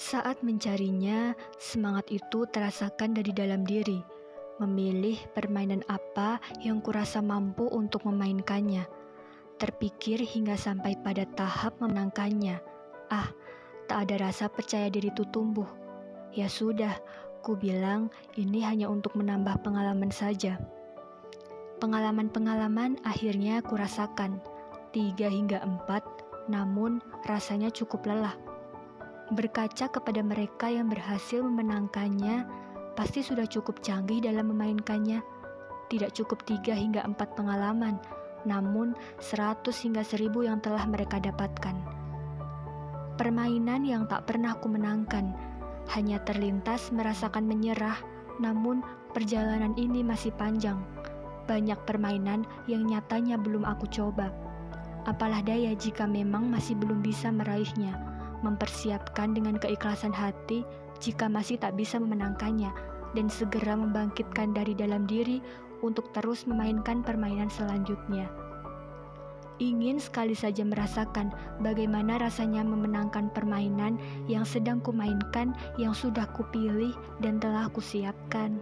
Saat mencarinya, semangat itu terasakan dari dalam diri. Memilih permainan apa yang kurasa mampu untuk memainkannya. Terpikir hingga sampai pada tahap memenangkannya. Ah, tak ada rasa percaya diri itu tumbuh. Ya sudah, ku bilang ini hanya untuk menambah pengalaman saja. Pengalaman-pengalaman akhirnya kurasakan, tiga hingga empat, namun rasanya cukup lelah. Berkaca kepada mereka yang berhasil memenangkannya, pasti sudah cukup canggih dalam memainkannya. Tidak cukup tiga hingga empat pengalaman, namun seratus hingga seribu yang telah mereka dapatkan. Permainan yang tak pernah ku menangkan, hanya terlintas merasakan menyerah, namun perjalanan ini masih panjang. Banyak permainan yang nyatanya belum aku coba. Apalah daya jika memang masih belum bisa meraihnya mempersiapkan dengan keikhlasan hati jika masih tak bisa memenangkannya, dan segera membangkitkan dari dalam diri untuk terus memainkan permainan selanjutnya. Ingin sekali saja merasakan bagaimana rasanya memenangkan permainan yang sedang kumainkan, yang sudah kupilih dan telah kusiapkan.